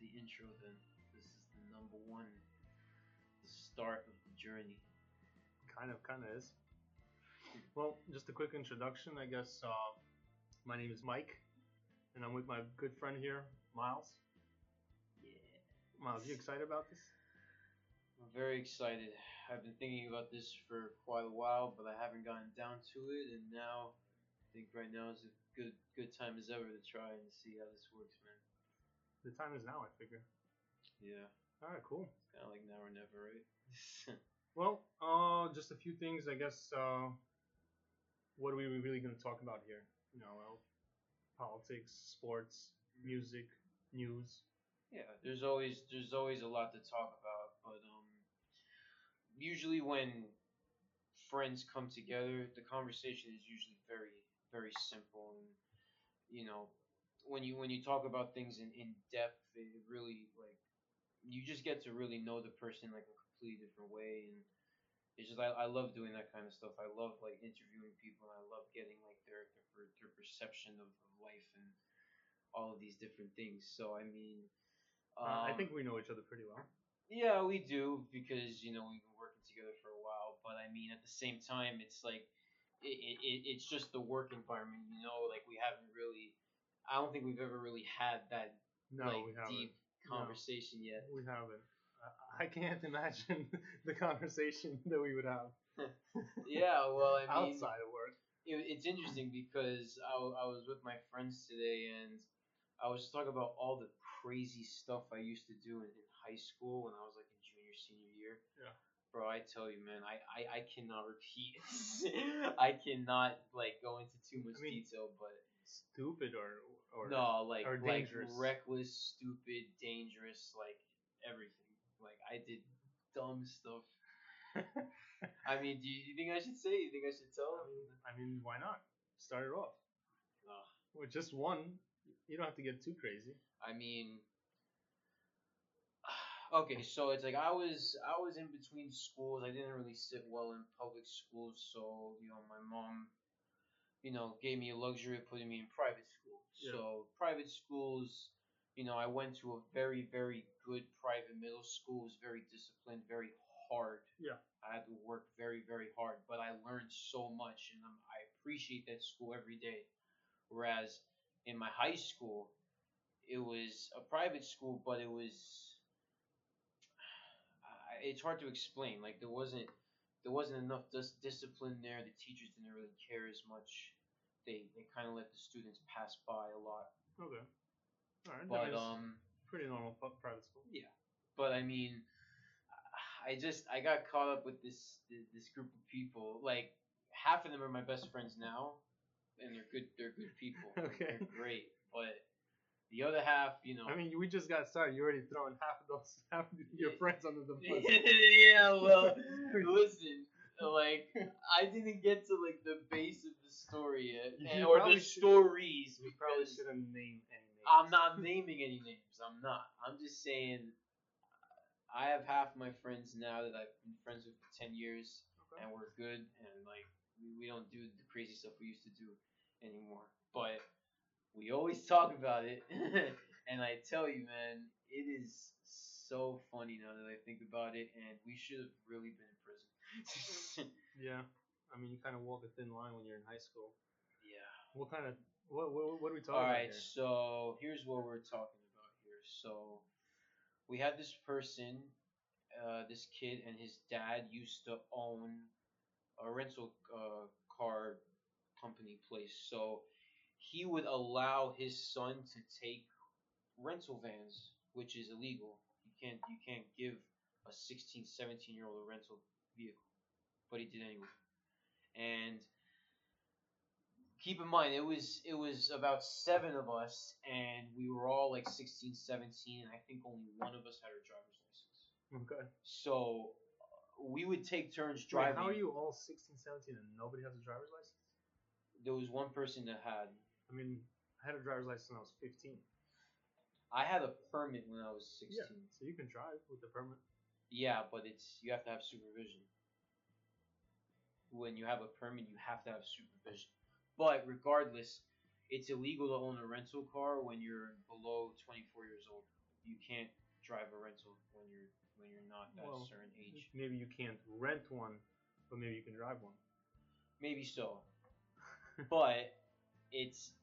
the intro then. This is the number one, the start of the journey. Kind of, kind of is. Well, just a quick introduction, I guess. Uh, my name is Mike, and I'm with my good friend here, Myles. Yeah. Myles, you excited about this? I'm very excited. I've been thinking about this for quite a while, but I haven't gotten down to it, and now I think right now is a good good time as ever to try and see how this works, man. The time is now, I figure. Yeah, All right, cool. it's kind of like now or never, right? Well, uh, just a few things, I guess. Uh, what are we really going to talk about here? You know, well, politics, sports, music, news. Yeah, there's always there's always a lot to talk about, but um, usually when friends come together, the conversation is usually very very simple, and you know, when you when you talk about things in in depth, it really like you just get to really know the person like a completely different way, and it's just I, I love doing that kind of stuff. I love like interviewing people, and I love getting like their their, their perception of, of life and all of these different things. So I mean. Uh, I um, think we know each other pretty well. yeah, we do because you know we've been working together for a while. But I mean, at the same time, it's like it, it- it's just the work environment. You know, like we haven't really. I don't think we've ever really had that No, like we haven't. deep No. conversation yet. We haven't. I, I can't imagine the conversation that we would have Yeah, well, I mean, outside of work. it, it's interesting because I, I was with my friends today and I was just talking about all the crazy stuff I used to do in, in high school when I was like in junior senior year. Yeah. Bro, I tell you, man, I, I, I cannot repeat. I cannot like go into too much I mean, detail, but Stupid or or no, like or like dangerous. reckless, stupid, dangerous, like everything. Like I did dumb stuff. I mean, do you, you think I should say? You think I should tell? I mean, I mean, why not? Start it off Ugh. with just one. You don't have to get too crazy. I mean, okay, so it's like I was I was in between schools. I didn't really sit well in public schools, so you know my mom, you know, gave me a luxury of putting me in private school. Yeah. So private schools, you know, I went to a very very good private middle school. It was very disciplined, very hard. Yeah. I had to work very very hard, but I learned so much, and um, I appreciate that school every day. Whereas in my high school, it was a private school, but it was uh, it's hard to explain. Like there wasn't there wasn't enough dis- discipline there. The teachers didn't really care as much. They they kind of let the students pass by a lot. Okay. All right. But um, pretty normal private school. yeah. But I mean, I just I got caught up with this this group of people. Like half of them are my best friends now, and they're good. They're good people. Okay. They're great. But the other half, you know. I mean, we just got started. You're already throwing half of those half of your friends under the bus. yeah, well, listen, like I didn't get to like the base of the story yet, and, eh, or the stories. We probably shouldn't name any names. I'm not naming any names. I'm not. I'm just saying. I have half my friends now that I've been friends with for ten years, Okay. and we're good, and like we, we don't do the crazy stuff we used to do anymore. But we always talk about it, and I tell you, man, it is so funny now that I think about it, and we should have really been in prison. Yeah. I mean, you kind of walk a thin line when you're in high school. yeah. What kind of what what, what are we talking All about right, here? so here's what we're talking about here. So we had this person, uh, this kid, and his dad used to own a rental uh, car company place. So he would allow his son to take rental vans, which is illegal. You can't you can't give a 16, 17 year old a rental vehicle, but he did anyway. And keep in mind it was it was about seven of us and we were all like 16 17 and i think only one of us had our driver's license Okay. so uh, we would take turns Wait, driving how are you all 16, 17 and nobody has a driver's license? there was one person that had I mean, I had a driver's license when I was 15. i had a permit when i was 16 Yeah. So you can drive with the permit. yeah but it's you have to have supervision when you have a permit you have to have supervision but regardless it's illegal to own a rental car when you're below 24 years old you can't drive a rental when you're when you're not that Well, certain age. Maybe you can't rent one, but maybe you can drive one. Maybe so, but it's.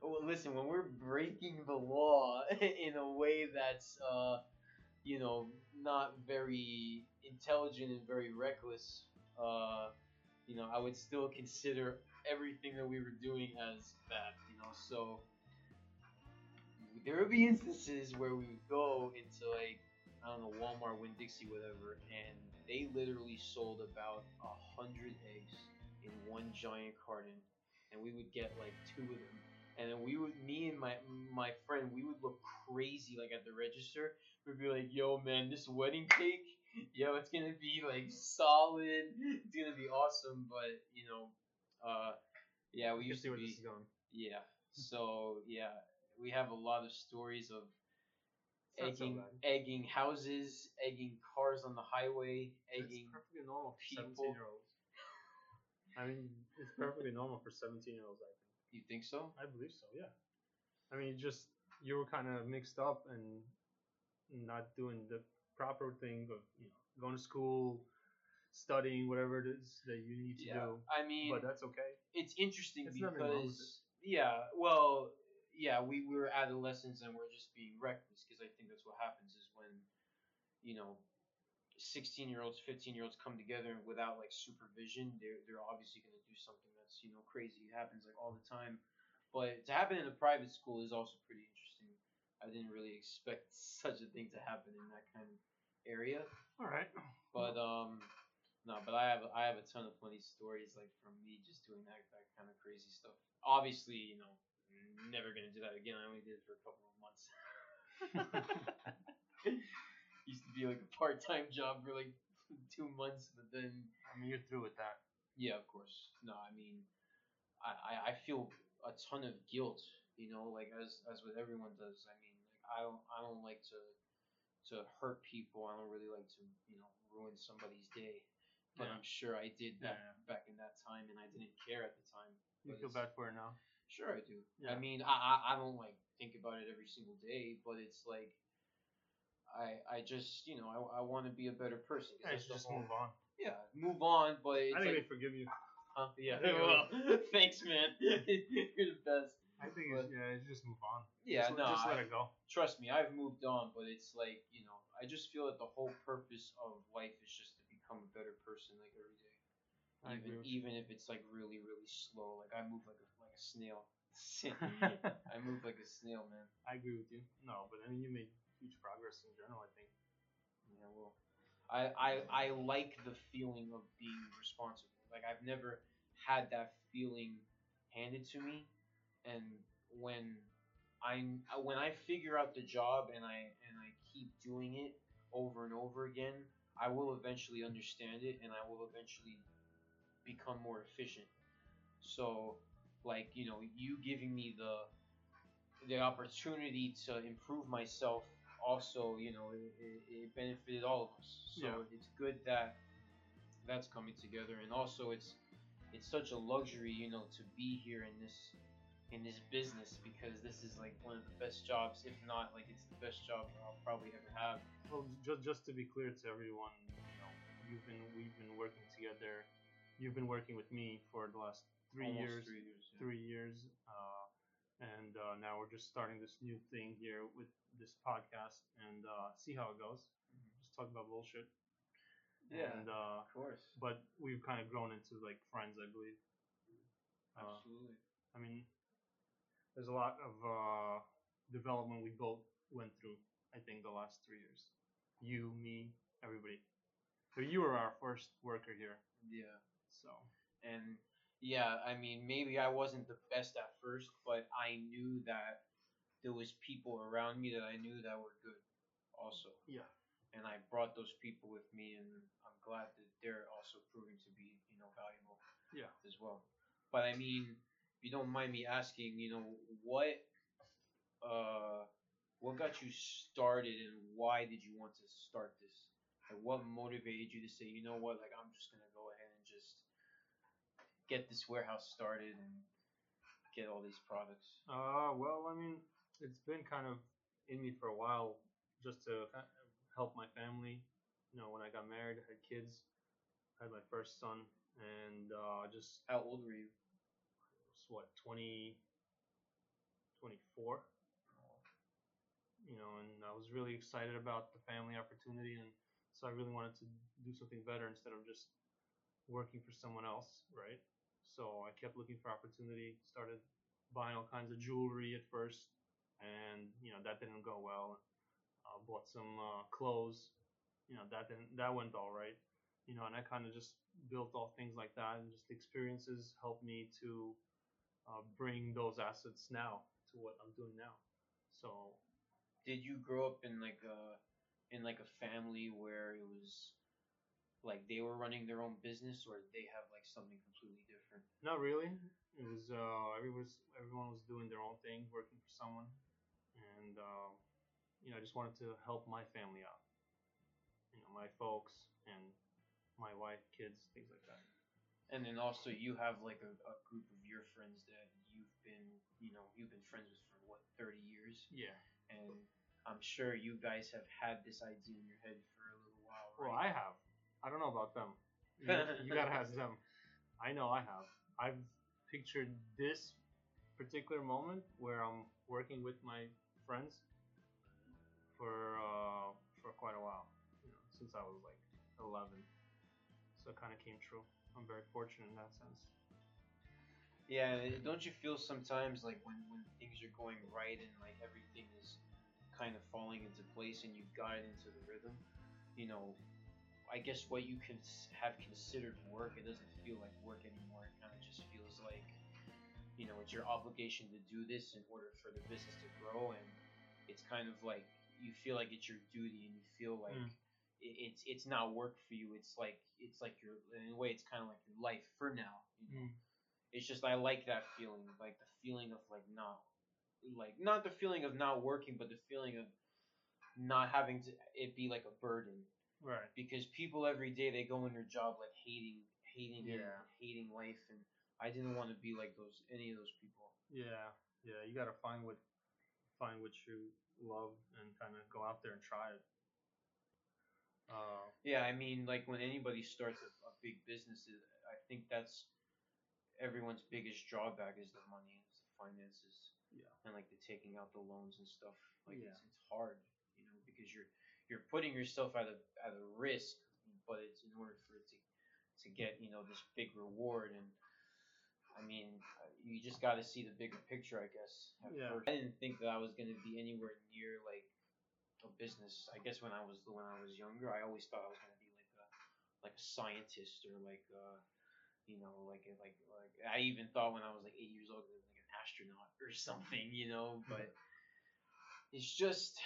Well, listen, when we're breaking the law in a way that's, uh, you know, not very intelligent and very reckless, uh, you know, I would still consider everything that we were doing as bad, you know. So there would be instances where we would go into like I don't know Walmart, Winn Dixie, whatever, and they literally sold about a hundred eggs in one giant carton, and we would get like two of them. And then we would, me and my my friend, we would look crazy like at the register. We'd be like, "Yo, man, this wedding cake, yo, it's gonna be like solid. It's gonna be awesome." But you know, uh, yeah, we used to be, going. yeah. So yeah, we have a lot of stories of not so egging, egging houses, egging cars on the highway, egging. It's perfectly normal people. 17 year olds. I mean, it's perfectly normal for 17 year olds, I think. You think so? I believe so, yeah. I mean, just you were kind of mixed up and not doing the proper thing of, you know, going to school, studying, whatever it is that you need to Yeah. do. I mean, But that's okay. it's interesting wrong because yeah, well, yeah, we, we were adolescents and we're just being reckless because I think that's what happens is when you know 16 year olds 15 year olds come together and without like supervision they're, they're obviously going to do something that's you know crazy it happens like all the time but to happen in a private school is also pretty interesting i didn't really expect such a thing to happen in that kind of area All right. but um, no, but I have I have a ton of funny stories like from me just doing that that kind of crazy stuff. Obviously, you know, never gonna do that again. I only did it for a couple of months. Used to be like a part time job for like two months, but then I mean, you're through with that. yeah, of course. No, I mean, I, I, I feel a ton of guilt, you know, like as as with everyone does. I mean, like I don't I don't like to to hurt people. I don't really like to you know ruin somebody's day. But Yeah. I'm sure I did Yeah, back back in that time, and I didn't care at the time. You feel bad for it now. Sure, I do. Yeah. I mean, I, I I don't like think about it every single day, but it's like. I, I just you know I, I want to be a better person. Yeah, you that's should the just whole- move on. Yeah, move on. But it's I think like, they forgive you. Huh? Yeah. Well, thanks, man. You're the best. I think But- it's, yeah, you just move on. Yeah, just, no, just let I- it go. Trust me, I've moved on, but it's like you know, I just feel that the whole purpose of life is just to become a better person, like every day. I Even you. even if it's like really really slow, like I move like a like a snail. I move like a snail, man. I agree with you. No, but I mean, you made huge progress in general. I think. Yeah, well, I, I I like the feeling of being responsible. Like I've never had that feeling handed to me, and when I when I figure out the job and I and I keep doing it over and over again, I will eventually understand it, and I will eventually become more efficient. So, like you know, you giving me the the opportunity to improve myself also you know it, it, it benefited all of us so Yeah. it's good that that's coming together and also it's it's such a luxury you know to be here in this in this business because this is like one of the best jobs if not like it's the best job I'll probably ever have Well, just just to be clear to everyone, you know, you've been we've been working together. You've been working with me for the last three Almost years. three years yeah. Three years. Uh, and uh, now we're just starting this new thing here with this podcast and uh, see how it goes. Just talk about bullshit. yeah And uh, of course but we've kind of grown into like friends, I believe. Uh, absolutely I mean, there's a lot of uh, development we both went through. I think the last three years, you, me, everybody. So you were our first worker here, yeah so and yeah i mean maybe i wasn't the best at first but i knew that there was people around me that i knew that were good also. Yeah, and i brought those people with me and i'm glad that they're also proving to be you know valuable Yeah. as well. But i mean if you don't mind me asking you know what uh what got you started and why did you want to start this? Like what motivated you to say you know what? Like i'm just gonna go ahead and just get this warehouse started and get all these products Uh, well, I mean, it's been kind of in me for a while, just to help my family. You know, when I got married, I had kids, I had my first son, and uh, just How old were you? was what 20, 24 you know, and I was really excited about the family opportunity, and so I really wanted to do something better instead of just working for someone else, right? So I kept looking for opportunity, started buying all kinds of jewelry at first, and you know that didn't go well. Uh, bought some uh, clothes, you know that didn't that went all right, you know, and I kind of just built all things like that, and just experiences helped me to uh, bring those assets now to what I'm doing now. So Did you grow up in like a in like a family where it was like they were running their own business, or they have like something completely? Not really. It was uh, everyone was everyone was doing their own thing, working for someone, and uh, you know I just wanted to help my family out. You know, my folks and my wife, kids, things like that. And then also you have like a, a group of your friends that you've been, you know, you've been friends with for what, 30 years? Yeah. And I'm sure you guys have had this idea in your head for a little while, Well. I have. I don't know about them. You, you gotta ask them. I know I have. I've pictured this particular moment where I'm working with my friends for uh, for quite a while. You know, since I was like 11. So it kind of came true. I'm very fortunate in that sense. Yeah, don't you feel sometimes like when, when things are going right and like everything is kind of falling into place and you've got into the rhythm, you know, I guess what you can have considered work, it doesn't feel like work anymore. It kind of just feels like, you know, it's your obligation to do this in order for the business to grow, and it's kind of like you feel like it's your duty, and you feel like Mm. it, it's it's not work for you. It's like it's like your in a way, it's kind of like your life for now. You know? it's just I like that feeling, like the feeling of like not, like not the feeling of not working, but the feeling of not having to it be like a burden. Right. Because people every day they go in their job like hating, hating Yeah. hating life, and I didn't want to be like those any of those people. Yeah. Yeah. You gotta find what find what you love and kind of go out there and try it. Uh, Yeah, I mean, like when anybody starts a, a big business, I think that's everyone's biggest drawback is the money, is the finances. Yeah. And like the taking out the loans and stuff. Like Yeah. it's, it's hard, you know, because you're you're putting yourself at a at a risk, but it's in order for it to to get you know this big reward and. I mean, you just got to see the bigger picture, I guess. Yeah. first. I didn't think that I was gonna be anywhere near like a business. I guess when I was when I was younger, I always thought I was gonna be like a like a scientist or like uh you know like a- like like I even thought when I was like eight years old I was like an astronaut or something, you know. But it's just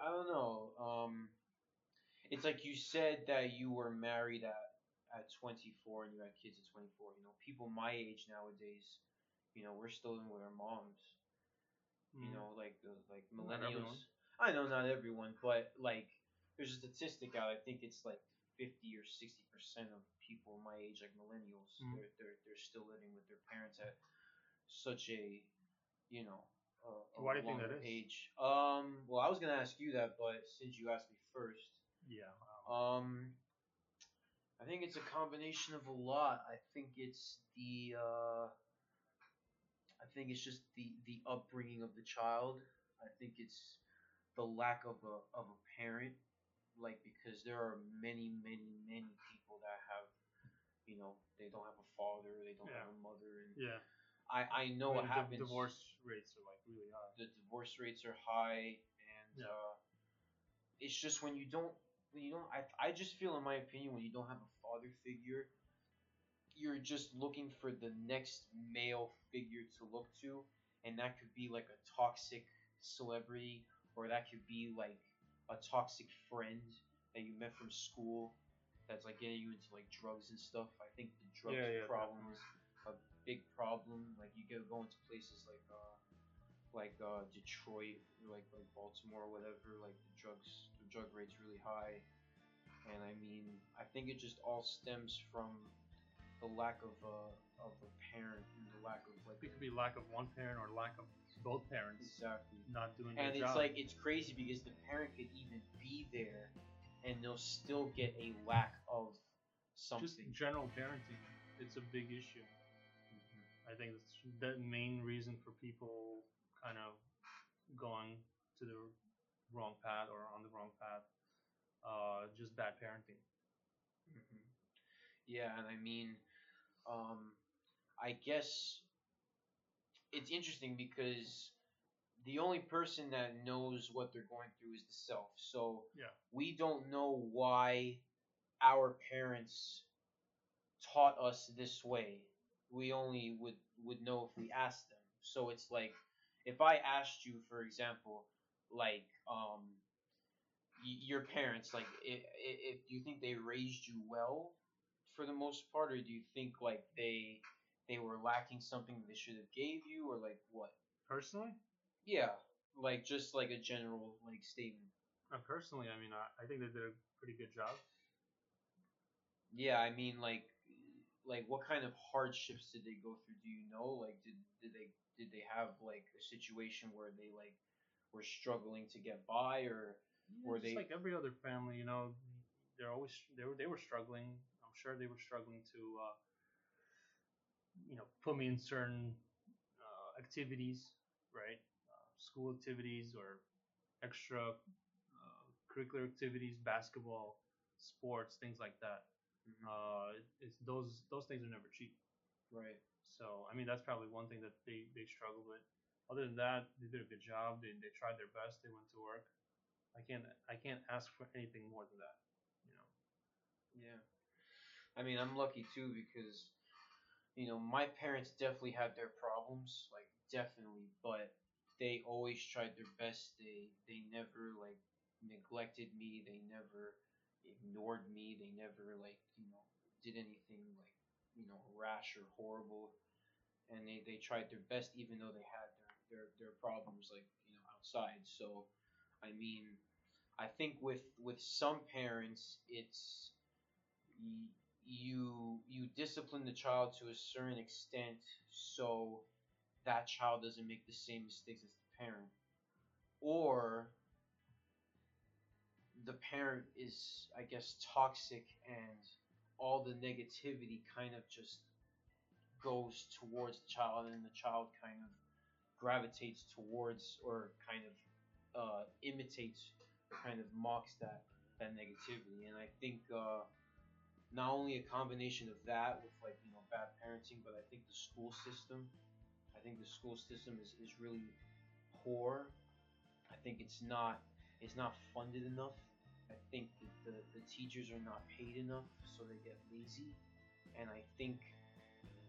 I don't know. Um, it's like you said that you were married at at 24 and you had kids at 24. You know, people my age nowadays, you know, we're still living with our moms you mm, know, like the like millennials. I know not everyone, but like there's a statistic out. I think it's like fifty or sixty percent of people my age, like millennials, Mm. they're they're they're still living with their parents at such a, you know, a, do you think that is? age. Um, well, I was gonna ask you that, but since you asked me first, Yeah. Um, um, I think it's a combination of a lot. I think it's the uh, I think it's just the the upbringing of the child. I think it's the lack of a of a parent, like because there are many many many people that have, you know, they don't have a father, they don't Yeah. have a mother, and yeah. I I know what I mean, happens. di- Divorce rates are like really high. the divorce rates are high and Yeah. uh, it's just when you don't when you don't I, I just feel in my opinion when you don't have a father figure you're just looking for the next male figure to look to and that could be like a toxic celebrity or that could be like a toxic friend that you met from school that's like getting you into like drugs and stuff i think the drugs Yeah, yeah, problem is a big problem like you go go into places like uh like uh, Detroit, or like like Baltimore, or whatever. Like the drugs, the drug rate's really high, and I mean, I think it just all stems from the lack of a of a parent and the lack of like It could be lack of one parent or lack of both parents Exactly. not doing And it's job. like it's crazy because the parent could even be there, and they'll still get a lack of something. just general parenting. It's a big issue. I think it's the main reason for people kind of going to the wrong path or on the wrong path. Uh, just bad parenting. Mhm. Yeah, and I mean, um, I guess it's interesting because the only person that knows what they're going through is the self. So Yeah. we don't know why our parents taught us this way. We only would would know if we asked them. So it's like if I asked you, for example, like um, y- your parents, like if, if do you think they raised you well for the most part, or do you think like they they were lacking something they should have gave you, or like what? Personally, Yeah, like just like a general like statement. uh, personally, I mean, I, I think they did a pretty good job. Yeah, I mean like like what kind of hardships did they go through? Do you know? Like did did they did they have like a situation where they like were struggling to get by or Yeah, Were just they- like every other family, you know, they're always they were they were struggling. I'm sure they were struggling to, uh, you know, put me in certain uh, activities, right? Uh, school activities or extra uh, curricular activities, basketball, sports, things like that. Uh, it's those those things are never cheap. right? So I mean that's probably one thing that they, they struggled with. Other than that, they did a good job. They, they tried their best. They went to work. I can't I can't ask for anything more than that. You know. Yeah. I mean, I'm lucky too because, you know, my parents definitely had their problems, like definitely, but they always tried their best. They they never like neglected me. They never ignored me. They never like you know did anything like you know rash or horrible. And they, they tried their best even though they had their, their, their problems like you know outside. So, I mean, I think with with some parents it's you you discipline the child to a certain extent so that child doesn't make the same mistakes as the parent or the parent is i guess toxic and all the negativity kind of just goes towards the child and the child kind of gravitates towards or kind of uh, imitates kind of mocks that that negativity and i think uh, not only a combination of that with like you know bad parenting, but I think the school system. I think the school system is, is really poor. I think it's not it's not funded enough. I think that the, the teachers are not paid enough, so they get lazy. And I think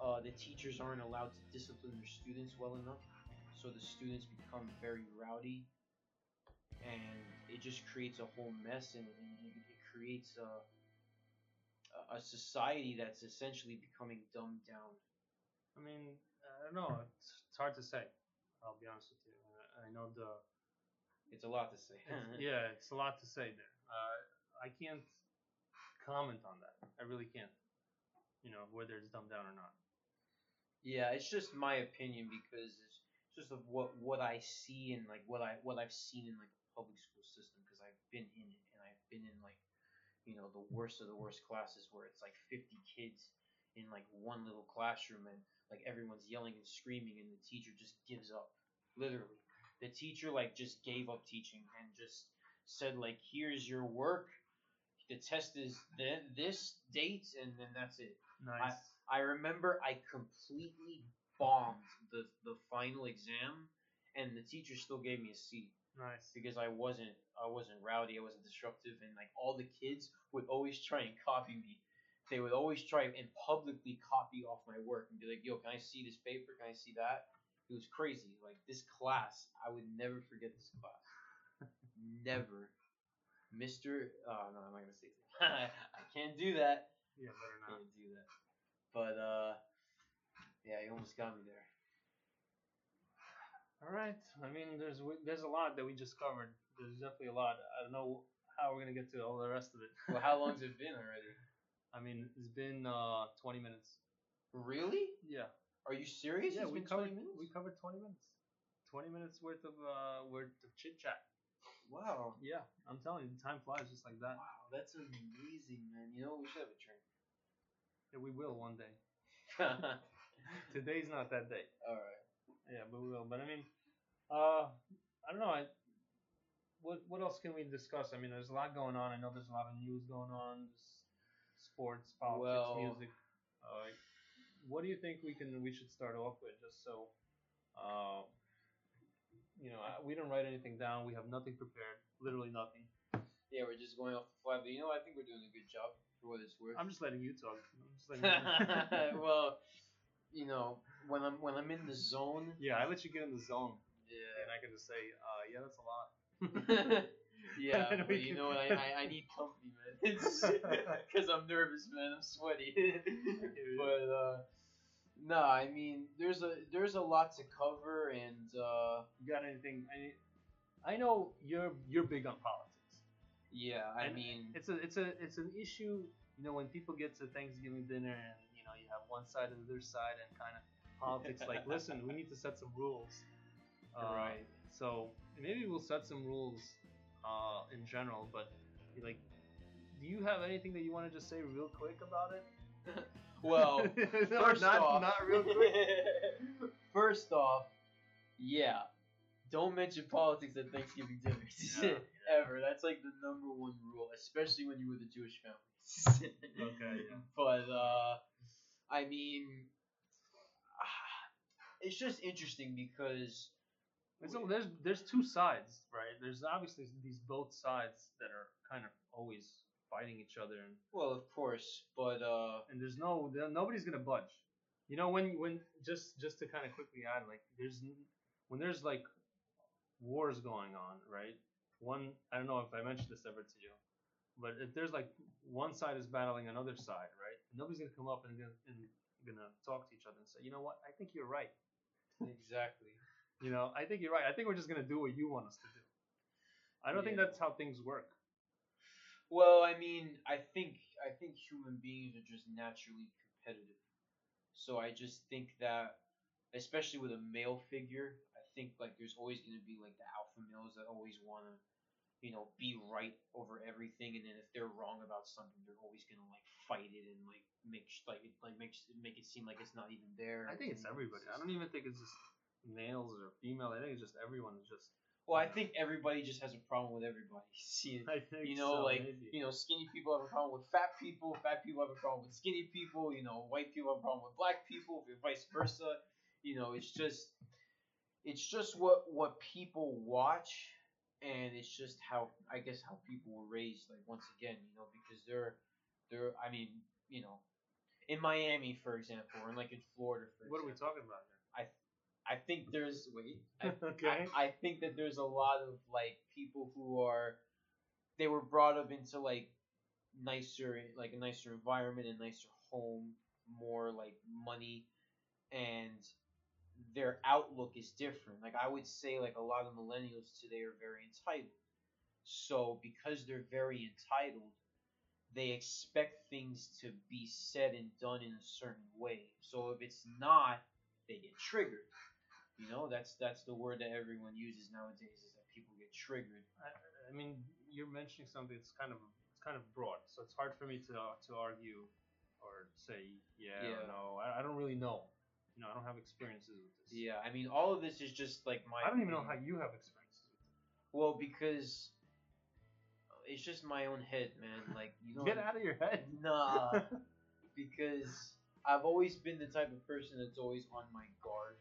uh, the teachers aren't allowed to discipline their students well enough, so the students become very rowdy, and it just creates a whole mess, and, and it, creates a a society that's essentially becoming dumbed down. I mean, I don't know. It's, it's hard to say. I'll be honest with you. I, I know the It's a lot to say. it's- yeah, it's a lot to say there. I can't comment on that. I really can't. You know, whether it's dumbed down or not. Yeah, it's just my opinion because it's just of what what I see and like what I what I've seen in like the public school system because I've been in it and I've been in like you know the worst of the worst classes where it's like 50 kids in like one little classroom and like everyone's yelling and screaming and the teacher just gives up literally the teacher like just gave up teaching and just said like here's your work the test is then this date and then that's it Nice. I remember I completely bombed the the final exam, and the teacher still gave me a C nice. because I wasn't I wasn't rowdy, I wasn't disruptive, and like all the kids would always try and copy me. They would always try and publicly copy off my work and be like, "Yo, can I see this paper? Can I see that?" It was crazy. Like this class, I would never forget this class. Never, Mister. Oh no, I'm not gonna say it. I can't do that Yeah, better not. can't do that. But uh, yeah, you almost got me there. All right. I mean, there's there's a lot that we just covered. There's definitely a lot. I don't know how we're gonna get to all the rest of it. Well, how long's it been already? I mean, it's been uh 20 minutes. Really? Yeah. Are you serious? Yeah, It's we been covered 20 minutes. we covered 20 minutes. 20 minutes worth of uh worth of chit chat. Wow. Yeah, I'm telling you, time flies just like that. Wow, that's amazing, man. You know, we should have a drink. Yeah, we will one day. Today's not that day. All right. Yeah, but we will. But I mean, uh, I don't know. I, what what else can we discuss? I mean, there's a lot going on. I know there's a lot of news going on, just sports, politics, Well- music. Uh, what do you think we can we should start off with, just so, uh, you know, I, we don't write anything down. We have nothing prepared, literally nothing. Yeah, we're just going off the fly, but you know, I think we're doing a good job for what it's worth. I'm just letting you talk. I'm just letting you well, you know, when I'm when I'm in the zone, yeah, I let you get in the zone, yeah, and I can just say, uh, yeah, that's a lot. yeah, And but we you can- know what? I, I, I need company, man. Because I'm nervous, man. I'm sweaty. but uh, no, I mean, there's a there's a lot to cover, and uh, You got anything? Any, I know you're you're big on politics. yeah, I And mean, It's a it's a it's an issue. You know, when people get to Thanksgiving dinner and you know you have one side and the other side and kind of politics. like, listen, we need to set some rules. Uh, Right. So maybe we'll set some rules uh, in general, but like, do you have anything that you want to just say real quick about it? well, No, first not, off, not real quick. first off, yeah, don't mention politics at Thanksgiving dinners Yeah, ever. That's like the number one rule, especially when you're with a Jewish family. Okay, yeah. But uh, I mean, it's just interesting because so there's there's two sides, right? There's obviously these both sides that are kind of always fighting each other, and, well, of course, but uh, and there's no nobody's gonna budge. You know when when just just to kind of quickly add, like there's when there's like wars going on, right? One I don't know if I mentioned this ever to you, but if there's like one side is battling another side, right? Nobody's gonna come up and gonna, and gonna talk to each other and say, you know what? I think you're right. exactly. You know, I think you're right. I think we're just gonna do what you want us to do. I don't think that's how things work. Well, I mean, I think I think human beings are just naturally competitive. So I just think that, especially with a male figure, I think like there's always going to be like the alpha males that always want to, you know, be right over everything, and then if they're wrong about something, they're always going to like fight it and like make sh- like it like make make it seem like it's not even there. I think it's everybody. I don't even think it's just males or female. I think it's just everyone is just. Well, I think everybody just has a problem with everybody. See, I think you know, so, like maybe. you know, skinny people have a problem with fat people. Fat people have a problem with skinny people. You know, white people have a problem with black people. Vice versa. You know, it's just, it's just what what people watch, and it's just how I guess how people were raised. Like once again, you know, because they're they're I mean, you know, in Miami, for example, or in like in Florida, for What are we talking about I think there's wait. I, okay. I, I think that there's a lot of like people who are they were brought up into like nicer like a nicer environment a nicer home more like money and their outlook is different like i would say like a lot of millennials today are very entitled so because they're very entitled they expect things to be said and done in a certain way so if it's not they get triggered you know, that's that's the word that everyone uses nowadays is that people get triggered. I, I mean, you're mentioning something that's kind of it's kind of broad, so it's hard for me to to argue or say yeah, Yeah. or no. I, I don't really know. You know, I don't have experiences with this. Yeah, I mean, all of this is just like my. I don't even know how you have experiences with this. Well, because it's just my own head, man. Like you know. Get out of your head. Nah, because I've always been the type of person that's always on my guard.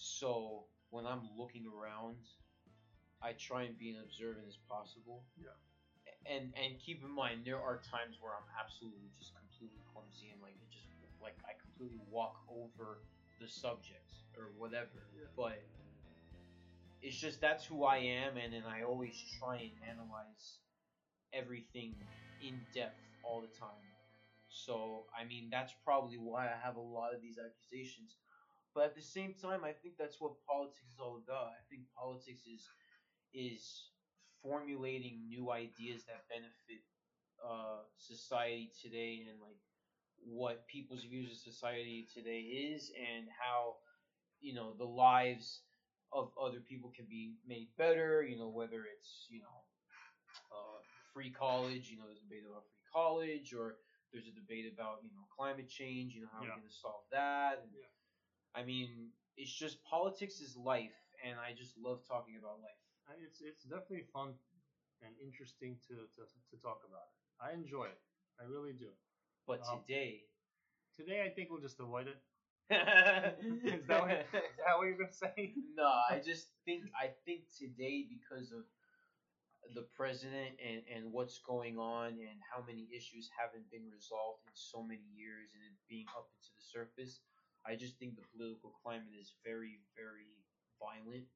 So when I'm looking around, I try and be as observant as possible. Yeah. And and keep in mind there are times where I'm absolutely just completely clumsy and like it just like I completely walk over the subject or whatever. Yeah. But it's just that's who I am and then I always try and analyze everything in depth all the time. So, I mean, that's probably why I have a lot of these accusations. But at the same time, I think that's what politics is all about. I think politics is is formulating new ideas that benefit uh, society today and like what people's views of society today is and how you know the lives of other people can be made better. You know, whether it's you know uh, free college. You know, there's a debate about free college, or there's a debate about you know climate change. You know, how Yeah. are going to solve that? And, Yeah. I mean, it's just politics is life, and I just love talking about life. I- It's it's definitely fun and interesting to, to, to talk about it. I enjoy it. I really do. But Um, today. Today, I think we'll just avoid it. is that what, is that what you're gonna say? no, I just think I think today because of the president and, and what's going on and how many issues haven't been resolved in so many years and it being up into the surface, I just think the political climate is very, very violent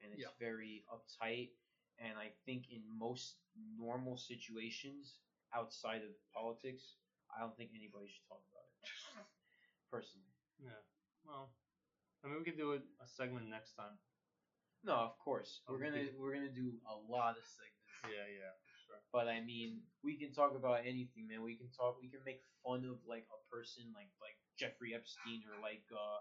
and it's Yeah. very uptight. And I think in most normal situations outside of politics, I don't think anybody should talk about it. Personally. Yeah. Well, I mean, we could do it a segment next time. No, of course. We're gonna we're gonna do a lot of segments. Yeah, yeah, sure. But I mean, we can talk about anything, man. We can talk. We can make fun of like a person, like like Jeffrey Epstein, or like uh,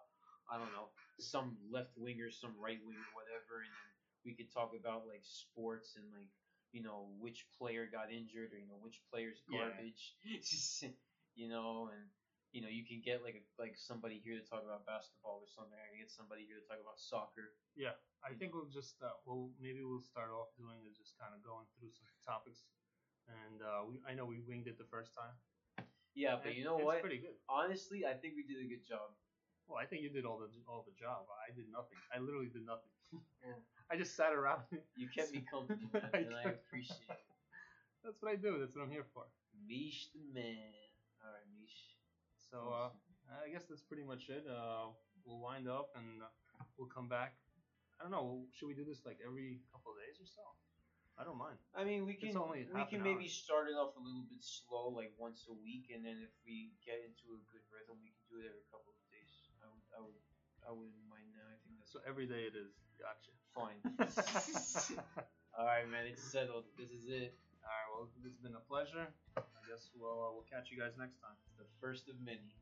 I don't know, some left winger, some right winger, whatever. And then we could talk about like sports and like you know which player got injured or you know which player's Yeah. garbage. you know, and you know you can get like a, like somebody here to talk about basketball or something. I can get somebody here to talk about soccer. Yeah, I think we'll just uh, well maybe we'll start off doing is just kind of going through some topics, and uh, we I know we winged it the first time. Yeah, but you know it's what? Pretty good. Honestly, I think we did a good job. Well, I think you did all the all the job. I did nothing. I literally did nothing. Yeah. I just sat around. You kept me company, man, I and I appreciate it. That's what I do. That's what I'm here for. Mish the man. All right, Mish. So uh, I guess that's pretty much it. Uh, we'll wind up and uh, we'll come back. I don't know. Should we do this like every couple of days or so? I don't mind. I mean, we It's can only we half can an maybe hour. start it off a little bit slow, like once a week, and then if we get into a good rhythm, we can do it every couple of days. I would, I would, I wouldn't mind that. I think that's So every day it is. Gotcha. fine. All right, man, it's settled. This is it. All right. Well, it's been a pleasure. I guess we'll uh, we'll catch you guys next time. It's The first of many.